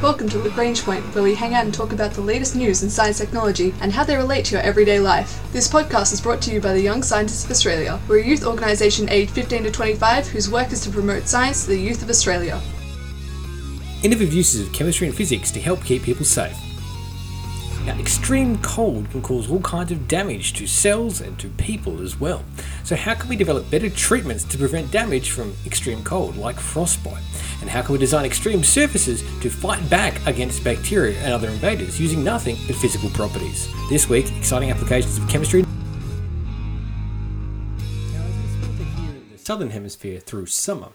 Welcome to Lagrange Point, where we hang out and talk about the latest news in science technology and how they relate to your everyday life. This podcast is brought to you by the Young Scientists of Australia. We're a youth organisation aged 15 to 25 whose work is to promote science to the youth of Australia. Innovative uses of chemistry and physics to help keep people safe. Now, extreme cold can cause all kinds of damage to cells and to people as well. So, how can we develop better treatments to prevent damage from extreme cold, like frostbite? And how can we design extreme surfaces to fight back against bacteria and other invaders using nothing but physical properties? This week, exciting applications of chemistry. Southern hemisphere through summer,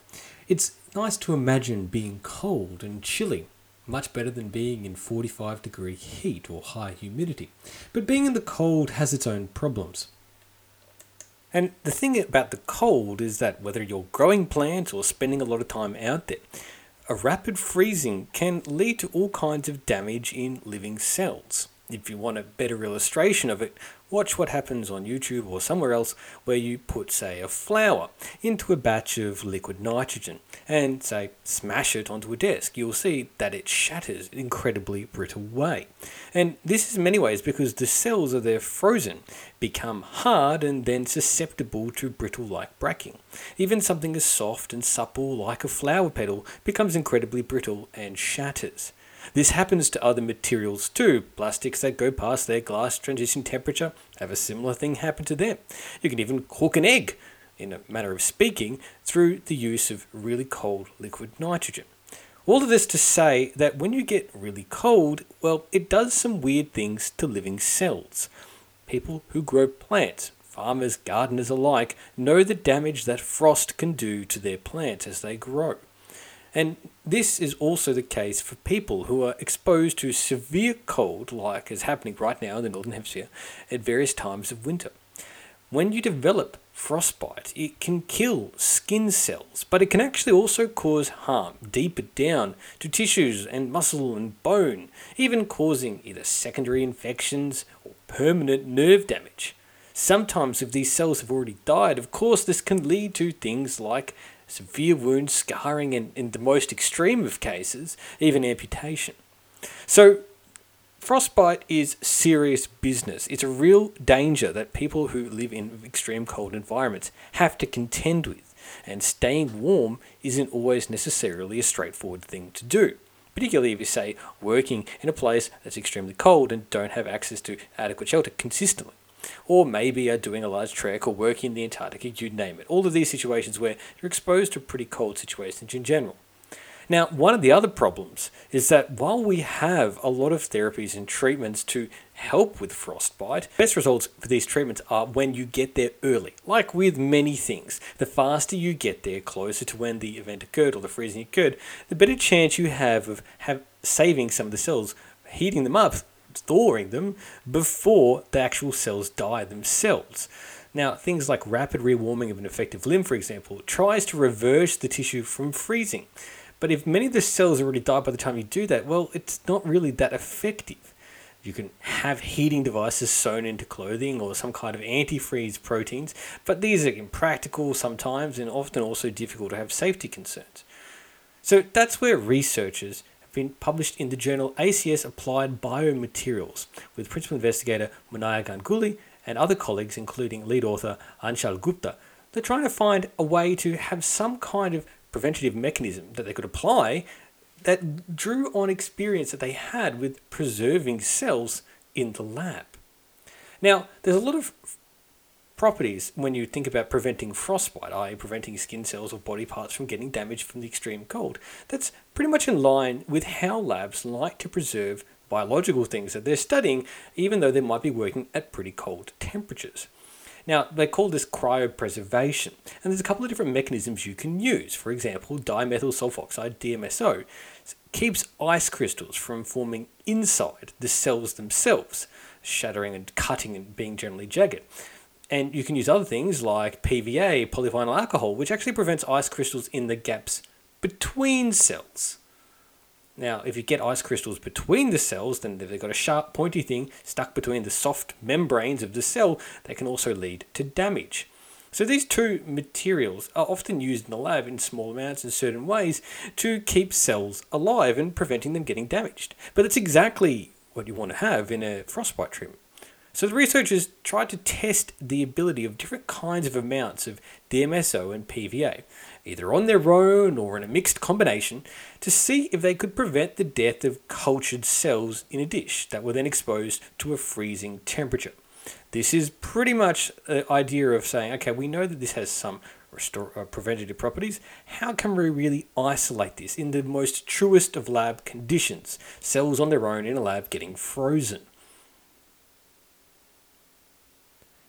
it's nice to imagine being cold and chilly much better than being in 45 degree heat or high humidity. But being in the cold has its own problems. And the thing about the cold is that whether you're growing plants or spending a lot of time out there, a rapid freezing can lead to all kinds of damage in living cells. If you want a better illustration of it, watch what happens on YouTube or somewhere else where you put, say, a flower into a batch of liquid nitrogen and, say, smash it onto a desk. You'll see that it shatters in an incredibly brittle way. And this is in many ways because the cells are there frozen, become hard, and then susceptible to brittle like breaking. Even something as soft and supple like a flower petal becomes incredibly brittle and shatters. This happens to other materials too. Plastics that go past their glass transition temperature have a similar thing happen to them. You can even cook an egg, in a manner of speaking, through the use of really cold liquid nitrogen. All of this to say that when you get really cold, well, it does some weird things to living cells. People who grow plants, farmers, gardeners alike, know the damage that frost can do to their plants as they grow. And this is also the case for people who are exposed to severe cold, like is happening right now in the Northern Hemisphere, at various times of winter. When you develop frostbite, it can kill skin cells, but it can actually also cause harm deeper down to tissues and muscle and bone, even causing either secondary infections or permanent nerve damage. Sometimes, if these cells have already died, of course, this can lead to things like severe wounds, scarring, and in the most extreme of cases, even amputation. So, frostbite is serious business. It's a real danger that people who live in extreme cold environments have to contend with, and staying warm isn't always necessarily a straightforward thing to do. Particularly if you say working in a place that's extremely cold and don't have access to adequate shelter consistently or maybe are doing a large trek or working in the Antarctic, you name it. All of these situations where you're exposed to pretty cold situations in general. Now, one of the other problems is that while we have a lot of therapies and treatments to help with frostbite, best results for these treatments are when you get there early. Like with many things, the faster you get there closer to when the event occurred or the freezing occurred, the better chance you have of have saving some of the cells, heating them up thawing them before the actual cells die themselves. Now, things like rapid rewarming of an affected limb, for example, tries to reverse the tissue from freezing. But if many of the cells already die by the time you do that, well, it's not really that effective. You can have heating devices sewn into clothing or some kind of antifreeze proteins, but these are impractical sometimes and often also difficult to have safety concerns. So that's where researchers been published in the journal ACS Applied Biomaterials with principal investigator Munia Ganguli and other colleagues, including lead author Aanchal Gupta. They're trying to find a way to have some kind of preventative mechanism that they could apply that drew on experience that they had with preserving cells in the lab. Now, there's a lot of properties when you think about preventing frostbite, i.e., preventing skin cells or body parts from getting damaged from the extreme cold. That's pretty much in line with how labs like to preserve biological things that they're studying, even though they might be working at pretty cold temperatures. Now, they call this cryopreservation, and there's a couple of different mechanisms you can use. For example, dimethyl sulfoxide, DMSO, keeps ice crystals from forming inside the cells themselves, shattering and cutting and being generally jagged. And you can use other things like PVA, polyvinyl alcohol, which actually prevents ice crystals in the gaps between cells. Now, if you get ice crystals between the cells, then they've got a sharp, pointy thing stuck between the soft membranes of the cell, they can also lead to damage. So these two materials are often used in the lab in small amounts in certain ways to keep cells alive and preventing them getting damaged. But it's exactly what you want to have in a frostbite treatment. So the researchers tried to test the ability of different kinds of amounts of DMSO and PVA, either on their own or in a mixed combination, to see if they could prevent the death of cultured cells in a dish that were then exposed to a freezing temperature. This is pretty much the idea of saying, okay, we know that this has some restore, uh, preventative properties. How can we really isolate this in the most truest of lab conditions? Cells on their own in a lab getting frozen.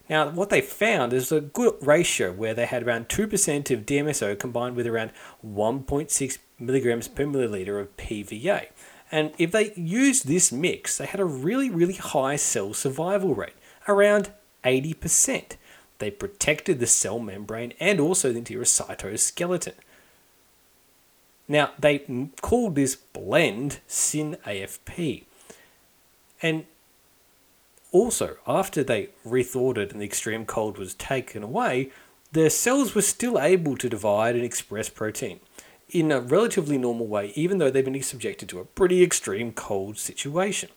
Now, what they found is a good ratio where they had around 2% of DMSO combined with around 1.6 milligrams per milliliter of PVA. And if they used this mix, they had a really, really high cell survival rate, around 80%. They protected the cell membrane and also the interior cytoskeleton. Now, they called this blend SYN-AFP. And also, after they rethawed it and the extreme cold was taken away, the cells were still able to divide and express protein in a relatively normal way, even though they've been subjected to a pretty extreme cold situation.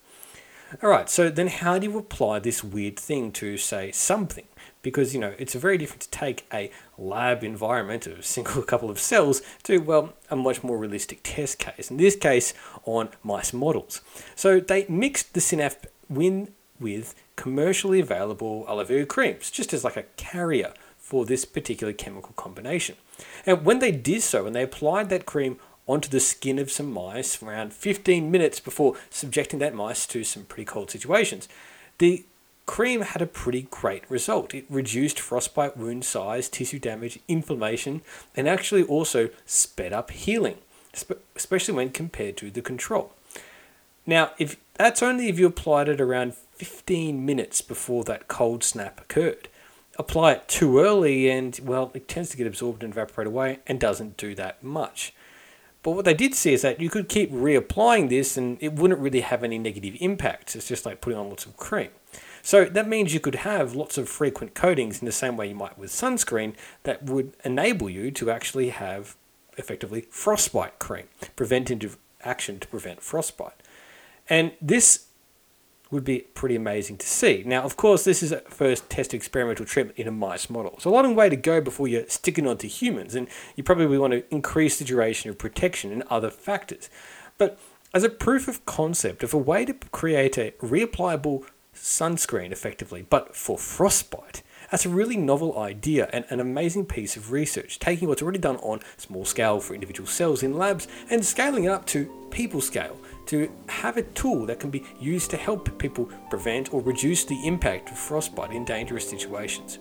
Alright, so then how do you apply this weird thing to, say, something? Because, you know, it's very different to take a lab environment of a single couple of cells to, well, a much more realistic test case. In this case, on mice models. So they mixed the SYN-AFP with, with commercially available aloe vera creams, just as like a carrier for this particular chemical combination. And when they did so, and they applied that cream onto the skin of some mice around 15 minutes before subjecting that mice to some pretty cold situations. The cream had a pretty great result. It reduced frostbite wound size, tissue damage, inflammation, and actually also sped up healing, especially when compared to the control. Now, if that's only if you applied it around 15 minutes before that cold snap occurred. Apply it too early and well, it tends to get absorbed and evaporate away and doesn't do that much. But what they did see is that you could keep reapplying this and it wouldn't really have any negative impacts. It's just like putting on lots of cream. So that means you could have lots of frequent coatings in the same way you might with sunscreen that would enable you to actually have effectively frostbite cream, preventative action to prevent frostbite. And this would be pretty amazing to see. Now, of course, this is a first test experimental treatment in a mice model. So a long way to go before you're sticking onto humans, and you probably want to increase the duration of protection and other factors. But as a proof of concept of a way to create a reapplicable sunscreen effectively, but for frostbite, that's a really novel idea and an amazing piece of research, taking what's already done on small scale for individual cells in labs and scaling it up to people scale to have a tool that can be used to help people prevent or reduce the impact of frostbite in dangerous situations.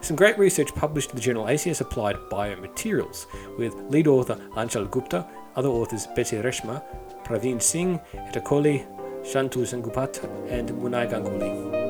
Some great research published in the journal ACS Applied Biomaterials with lead author Aanchal Gupta, other authors Betsy Reshma, Praveen Singh, Ekta Kohli, Shantu Sengupta, and Munia Ganguli.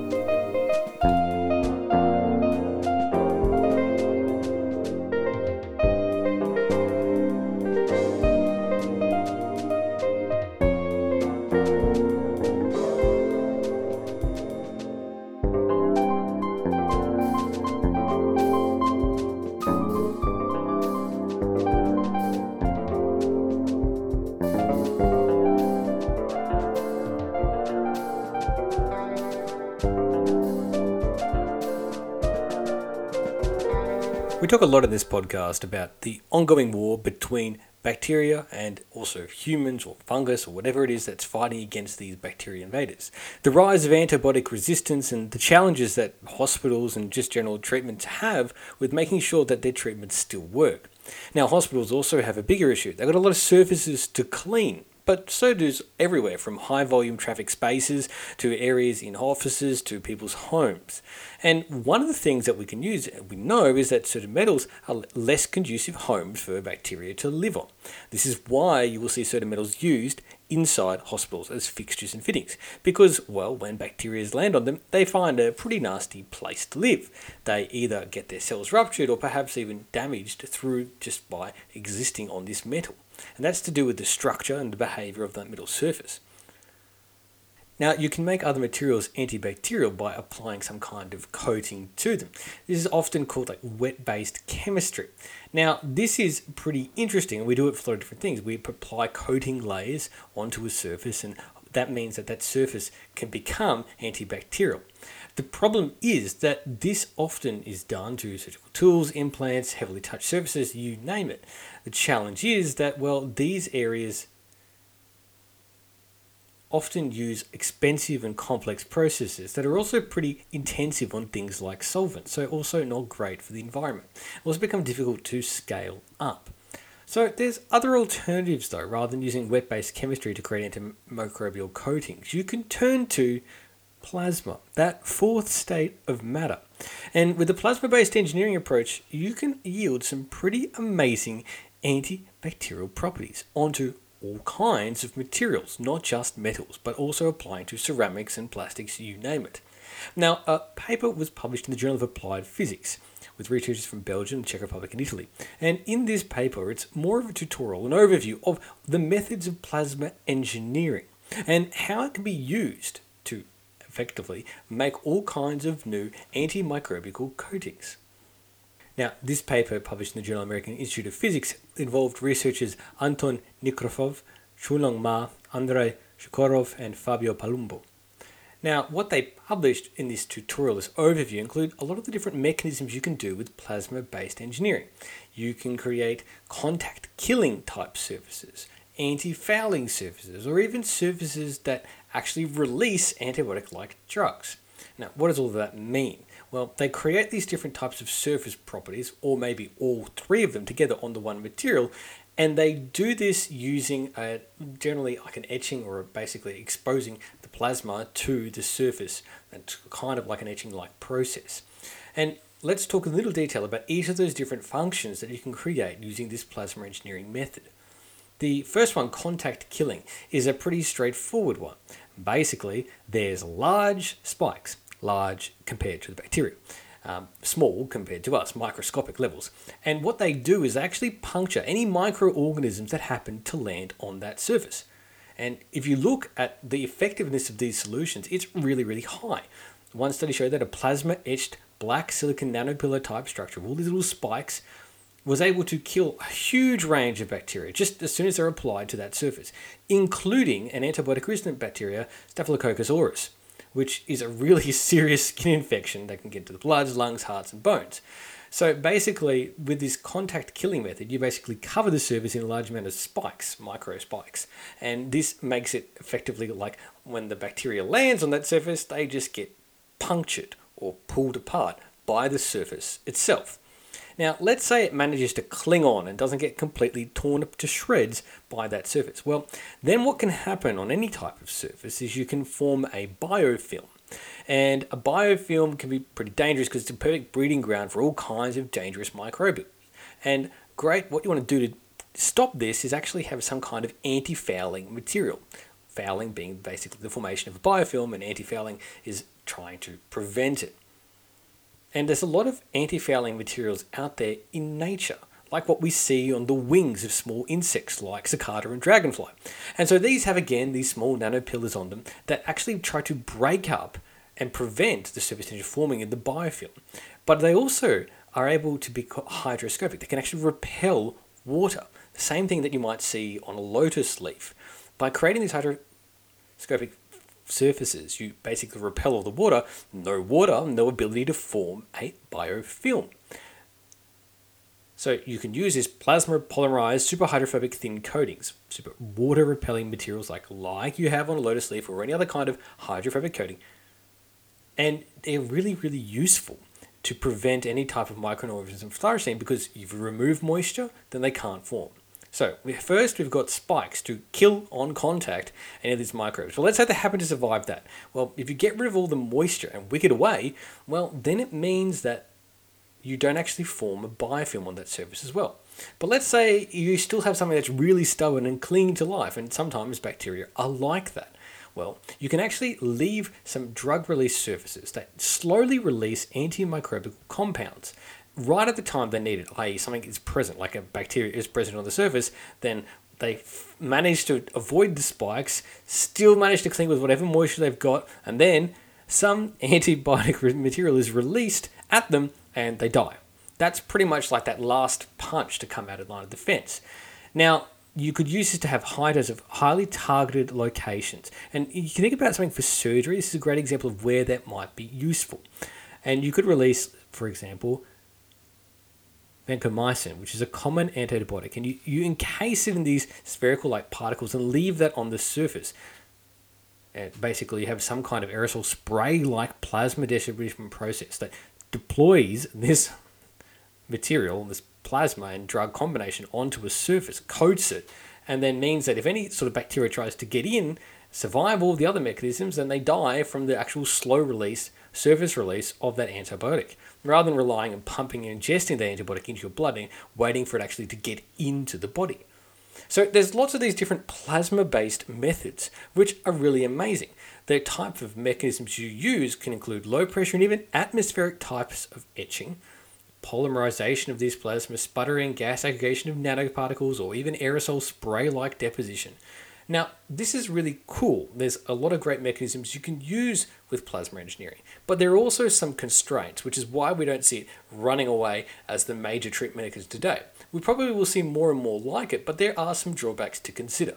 We talk a lot in this podcast about the ongoing war between bacteria and also humans or fungus or whatever it is that's fighting against these bacteria invaders. The rise of antibiotic resistance and the challenges that hospitals and just general treatments have with making sure that their treatments still work. Now, hospitals also have a bigger issue. They've got a lot of surfaces to clean but so does everywhere from high volume traffic spaces to areas in offices to people's homes. And one of the things that we can use, uh, we know, is that certain metals are less conducive homes for bacteria to live on. This is why you will see certain metals used inside hospitals as fixtures and fittings because, well, when bacteria land on them, they find a pretty nasty place to live. They either get their cells ruptured or perhaps even damaged through just by existing on this metal and that's to do with the structure and the behavior of that middle surface. Now, you can make other materials antibacterial by applying some kind of coating to them. This is often called like wet based chemistry. Now, this is pretty interesting, and we do it for a lot of different things. We apply coating layers onto a surface, and that means that that surface can become antibacterial. The problem is that this often is done to surgical tools, implants, heavily touched surfaces, you name it. The challenge is that, well, these areas often use expensive and complex processes that are also pretty intensive on things like solvents, so also not great for the environment. It also become difficult to scale up. So there's other alternatives though, rather than using wet-based chemistry to create antimicrobial coatings. You can turn to plasma, that fourth state of matter. And with the plasma-based engineering approach, you can yield some pretty amazing antibacterial properties onto all kinds of materials, not just metals, but also applying to ceramics and plastics, you name it. Now, a paper was published in the Journal of Applied Physics with researchers from Belgium, Czech Republic, and Italy. And in this paper, it's more of a tutorial, an overview of the methods of plasma engineering and how it can be used effectively make all kinds of new antimicrobial coatings. Now, this paper, published in the Journal American Institute of Physics, involved researchers Anton Nikiforov, Chuanlong Ma, Andrei Choukourov, and Fabio Palumbo. Now, what they published in this tutorial, this overview, include a lot of the different mechanisms you can do with plasma-based engineering. You can create contact killing type surfaces, anti-fouling surfaces, or even surfaces that actually release antibiotic-like drugs. Now, what does all that mean? Well, they create these different types of surface properties, or maybe all three of them together on the one material, and they do this using a, generally like an etching or basically exposing the plasma to the surface. That's kind of like an etching like process. And let's talk in little detail about each of those different functions that you can create using this plasma engineering method. The first one, contact killing, is a pretty straightforward one. Basically, there's large spikes large compared to the bacteria. Um, small compared to us, microscopic levels. And what they do is actually puncture any microorganisms that happen to land on that surface. And if you look at the effectiveness of these solutions, it's really, really high. One study showed that a plasma etched black silicon nanopillar type structure, all these little spikes, was able to kill a huge range of bacteria just as soon as they're applied to that surface, including an antibiotic resistant bacteria, Staphylococcus aureus which is a really serious skin infection that can get to the blood, lungs, hearts, and bones. So basically, with this contact killing method, you basically cover the surface in a large amount of spikes, micro spikes. And this makes it effectively like when the bacteria lands on that surface, they just get punctured or pulled apart by the surface itself. Now, let's say it manages to cling on and doesn't get completely torn up to shreds by that surface. Well, then what can happen on any type of surface is you can form a biofilm. And a biofilm can be pretty dangerous because it's a perfect breeding ground for all kinds of dangerous microbes. And great, what you want to do to stop this is actually have some kind of anti fouling material. Fouling being basically the formation of a biofilm, and anti fouling is trying to prevent it. And there's a lot of anti fouling materials out there in nature, like what we see on the wings of small insects like cicada and dragonfly. And so these have again these small nanopillars on them that actually try to break up and prevent the surface tension forming in the biofilm. But they also are able to be hygroscopic. They can actually repel water, the same thing that you might see on a lotus leaf. By creating these hygroscopic surfaces. You basically repel all the water, no water, no ability to form a biofilm. So you can use this plasma polymerized super hydrophobic thin coatings, super water repelling materials like like you have on a lotus leaf or any other kind of hydrophobic coating. And they're really, really useful to prevent any type of microorganism flourishing because if you remove moisture, then they can't form. So first we've got spikes to kill on contact any of these microbes. Well, let's say they happen to survive that. Well, if you get rid of all the moisture and wick it away, well, then it means that you don't actually form a biofilm on that surface as well. But let's say you still have something that's really stubborn and clinging to life, and sometimes bacteria are like that. Well, you can actually leave some drug release surfaces that slowly release antimicrobial compounds right at the time they need it, i.e., something is present, like a bacteria is present on the surface, then they f- manage to avoid the spikes, still manage to cling with whatever moisture they've got, and then some antibiotic material is released at them and they die. That's pretty much like that last punch to come out of line of defense. Now, you could use this to have dose of highly targeted locations. And you can think about something for surgery. This is a great example of where that might be useful. And you could release, for example, vancomycin, which is a common antibiotic, and you, you encase it in these spherical like particles and leave that on the surface. And basically, you have some kind of aerosol spray like plasma distribution process that deploys this material, this plasma and drug combination onto a surface, coats it, and then means that if any sort of bacteria tries to get in, survive all the other mechanisms, and they die from the actual slow release, surface release of that antibiotic, rather than relying on pumping and ingesting the antibiotic into your blood and waiting for it actually to get into the body. So there's lots of these different plasma-based methods, which are really amazing. The type of mechanisms you use can include low pressure and even atmospheric types of etching, polymerization of these plasma, sputtering, gas aggregation of nanoparticles, or even aerosol spray like deposition. Now, this is really cool. There's a lot of great mechanisms you can use with plasma engineering, but there are also some constraints, which is why we don't see it running away as the major treatment mechanism today. We probably will see more and more like it, but there are some drawbacks to consider.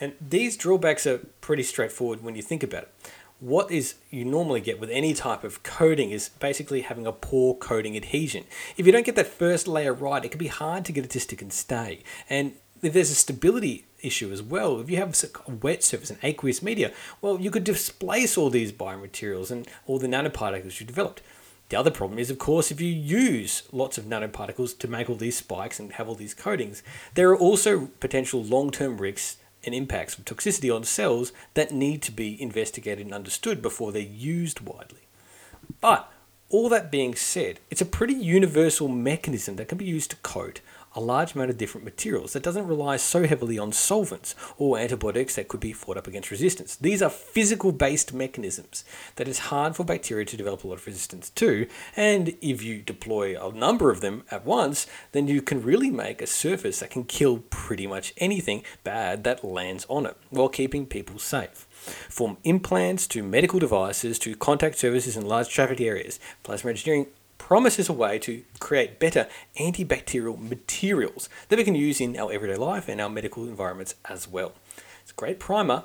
And these drawbacks are pretty straightforward when you think about it what is you normally get with any type of coating is basically having a poor coating adhesion. If you don't get that first layer right, it can be hard to get it to stick and stay. And there's a stability issue as well, if you have a wet surface, an aqueous media, well, you could displace all these biomaterials and all the nanoparticles you developed. The other problem is, of course, if you use lots of nanoparticles to make all these spikes and have all these coatings, there are also potential long term risks and impacts of toxicity on cells that need to be investigated and understood before they're used widely. But all that being said, it's a pretty universal mechanism that can be used to coat a large amount of different materials that doesn't rely so heavily on solvents or antibiotics that could be fought up against resistance. These are physical based mechanisms that is hard for bacteria to develop a lot of resistance to, and if you deploy a number of them at once, then you can really make a surface that can kill pretty much anything bad that lands on it while keeping people safe. From implants to medical devices to contact surfaces in large traffic areas, plasma engineering promises a way to create better antibacterial materials that we can use in our everyday life and our medical environments as well. It's a great primer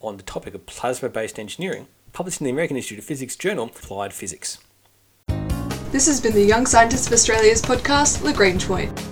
on the topic of plasma based engineering, published in the American Institute of Physics journal Applied Physics. This has been the Young Scientists of Australia's podcast, Lagrange Point.